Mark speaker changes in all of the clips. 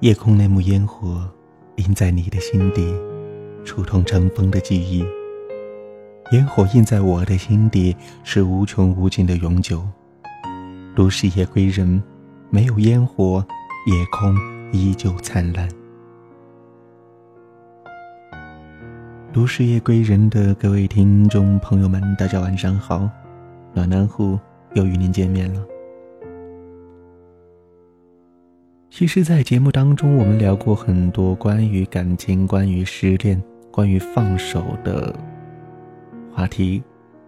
Speaker 1: 夜空那幕烟火，印在你的心底，触痛尘封的记忆。烟火印在我的心底，是无穷无尽的永久。如是夜归人，没有烟火，夜空依旧灿烂。如是夜归人的各位听众朋友们，大家晚上好，暖男户又与您见面了。其实，在节目当中，我们聊过很多关于感情、关于失恋、关于放手的话题，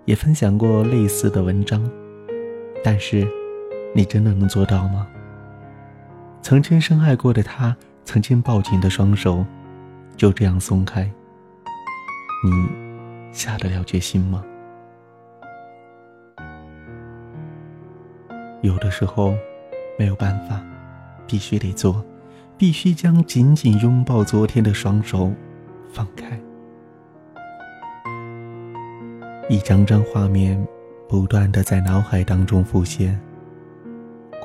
Speaker 1: 也分享过类似的文章。但是，你真的能做到吗？曾经深爱过的他，曾经抱紧的双手，就这样松开，你下得了决心吗？有的时候，没有办法。必须得做，必须将紧紧拥抱昨天的双手放开。一张张画面不断的在脑海当中浮现。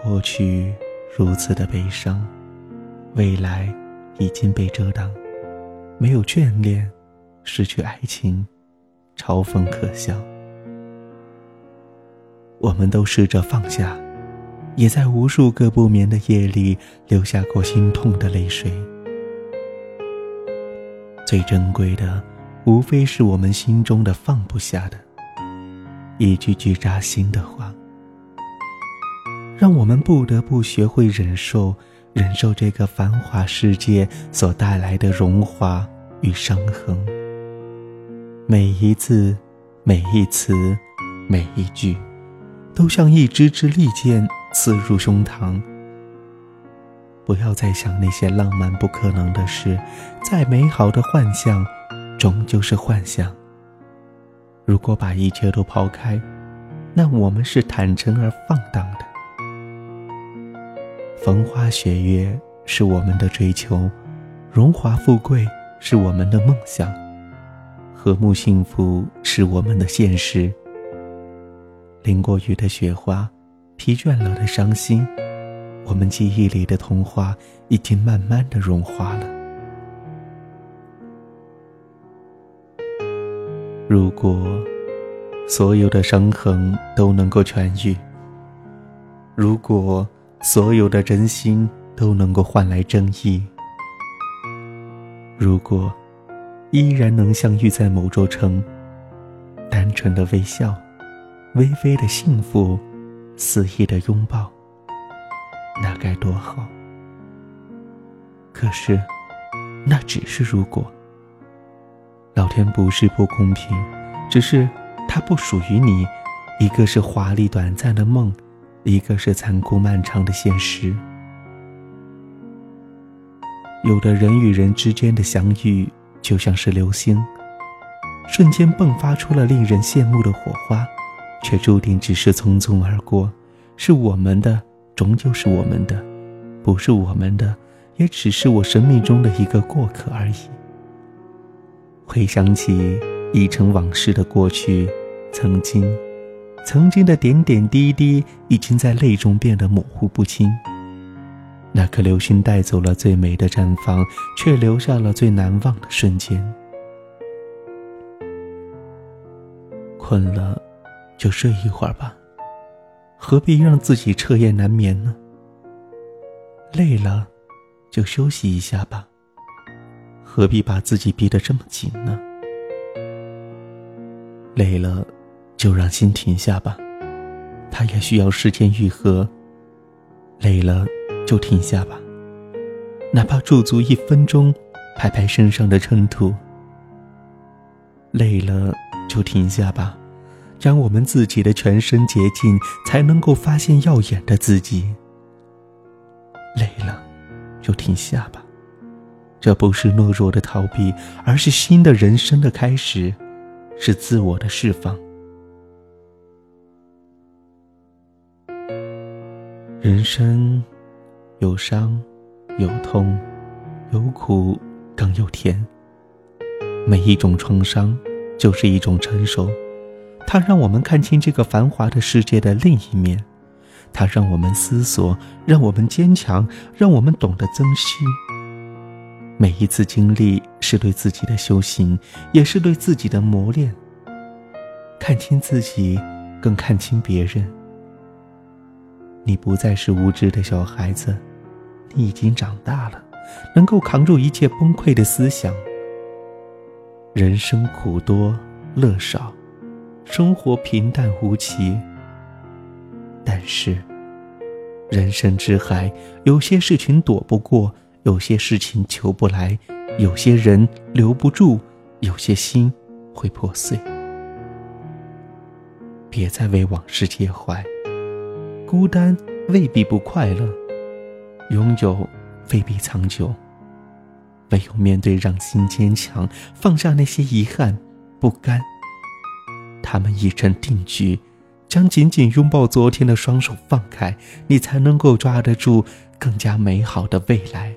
Speaker 1: 过去如此的悲伤，未来已经被遮挡，没有眷恋，失去爱情，嘲讽可笑。我们都试着放下。也在无数个不眠的夜里流下过心痛的泪水。最珍贵的，无非是我们心中的放不下的，一句句扎心的话，让我们不得不学会忍受，忍受这个繁华世界所带来的荣华与伤痕。每一字，每一词，每一句，都像一支支利剑。刺入胸膛。不要再想那些浪漫不可能的事，再美好的幻想，终究是幻想。如果把一切都抛开，那我们是坦诚而放荡的。风花雪月是我们的追求，荣华富贵是我们的梦想，和睦幸福是我们的现实。淋过雨的雪花。疲倦了的伤心，我们记忆里的童话已经慢慢的融化了。如果所有的伤痕都能够痊愈，如果所有的真心都能够换来正义，如果依然能相遇在某座城，单纯的微笑，微微的幸福。肆意的拥抱，那该多好。可是，那只是如果。老天不是不公平，只是它不属于你。一个是华丽短暂的梦，一个是残酷漫长的现实。有的人与人之间的相遇，就像是流星，瞬间迸发出了令人羡慕的火花。却注定只是匆匆而过，是我们的，终究是我们的；不是我们的，也只是我生命中的一个过客而已。回想起已成往事的过去，曾经，曾经的点点滴滴，已经在泪中变得模糊不清。那颗流星带走了最美的绽放，却留下了最难忘的瞬间。困了。就睡一会儿吧，何必让自己彻夜难眠呢？累了，就休息一下吧，何必把自己逼得这么紧呢？累了，就让心停下吧，它也需要时间愈合。累了，就停下吧，哪怕驻足一分钟，拍拍身上的尘土。累了，就停下吧。将我们自己的全身洁净，才能够发现耀眼的自己。累了，就停下吧。这不是懦弱的逃避，而是新的人生的开始，是自我的释放。人生有伤，有痛，有苦，更有甜。每一种创伤，就是一种成熟。它让我们看清这个繁华的世界的另一面，它让我们思索，让我们坚强，让我们懂得珍惜。每一次经历是对自己的修行，也是对自己的磨练。看清自己，更看清别人。你不再是无知的小孩子，你已经长大了，能够扛住一切崩溃的思想。人生苦多乐少，生活平淡无奇。但是，人生之海，有些事情躲不过，有些事情求不来，有些人留不住，有些心会破碎。别再为往事介怀，孤单未必不快乐，拥有未必长久。唯有面对，让心坚强，放下那些遗憾、不甘，他们已成定局。将紧紧拥抱昨天的双手放开，你才能够抓得住更加美好的未来。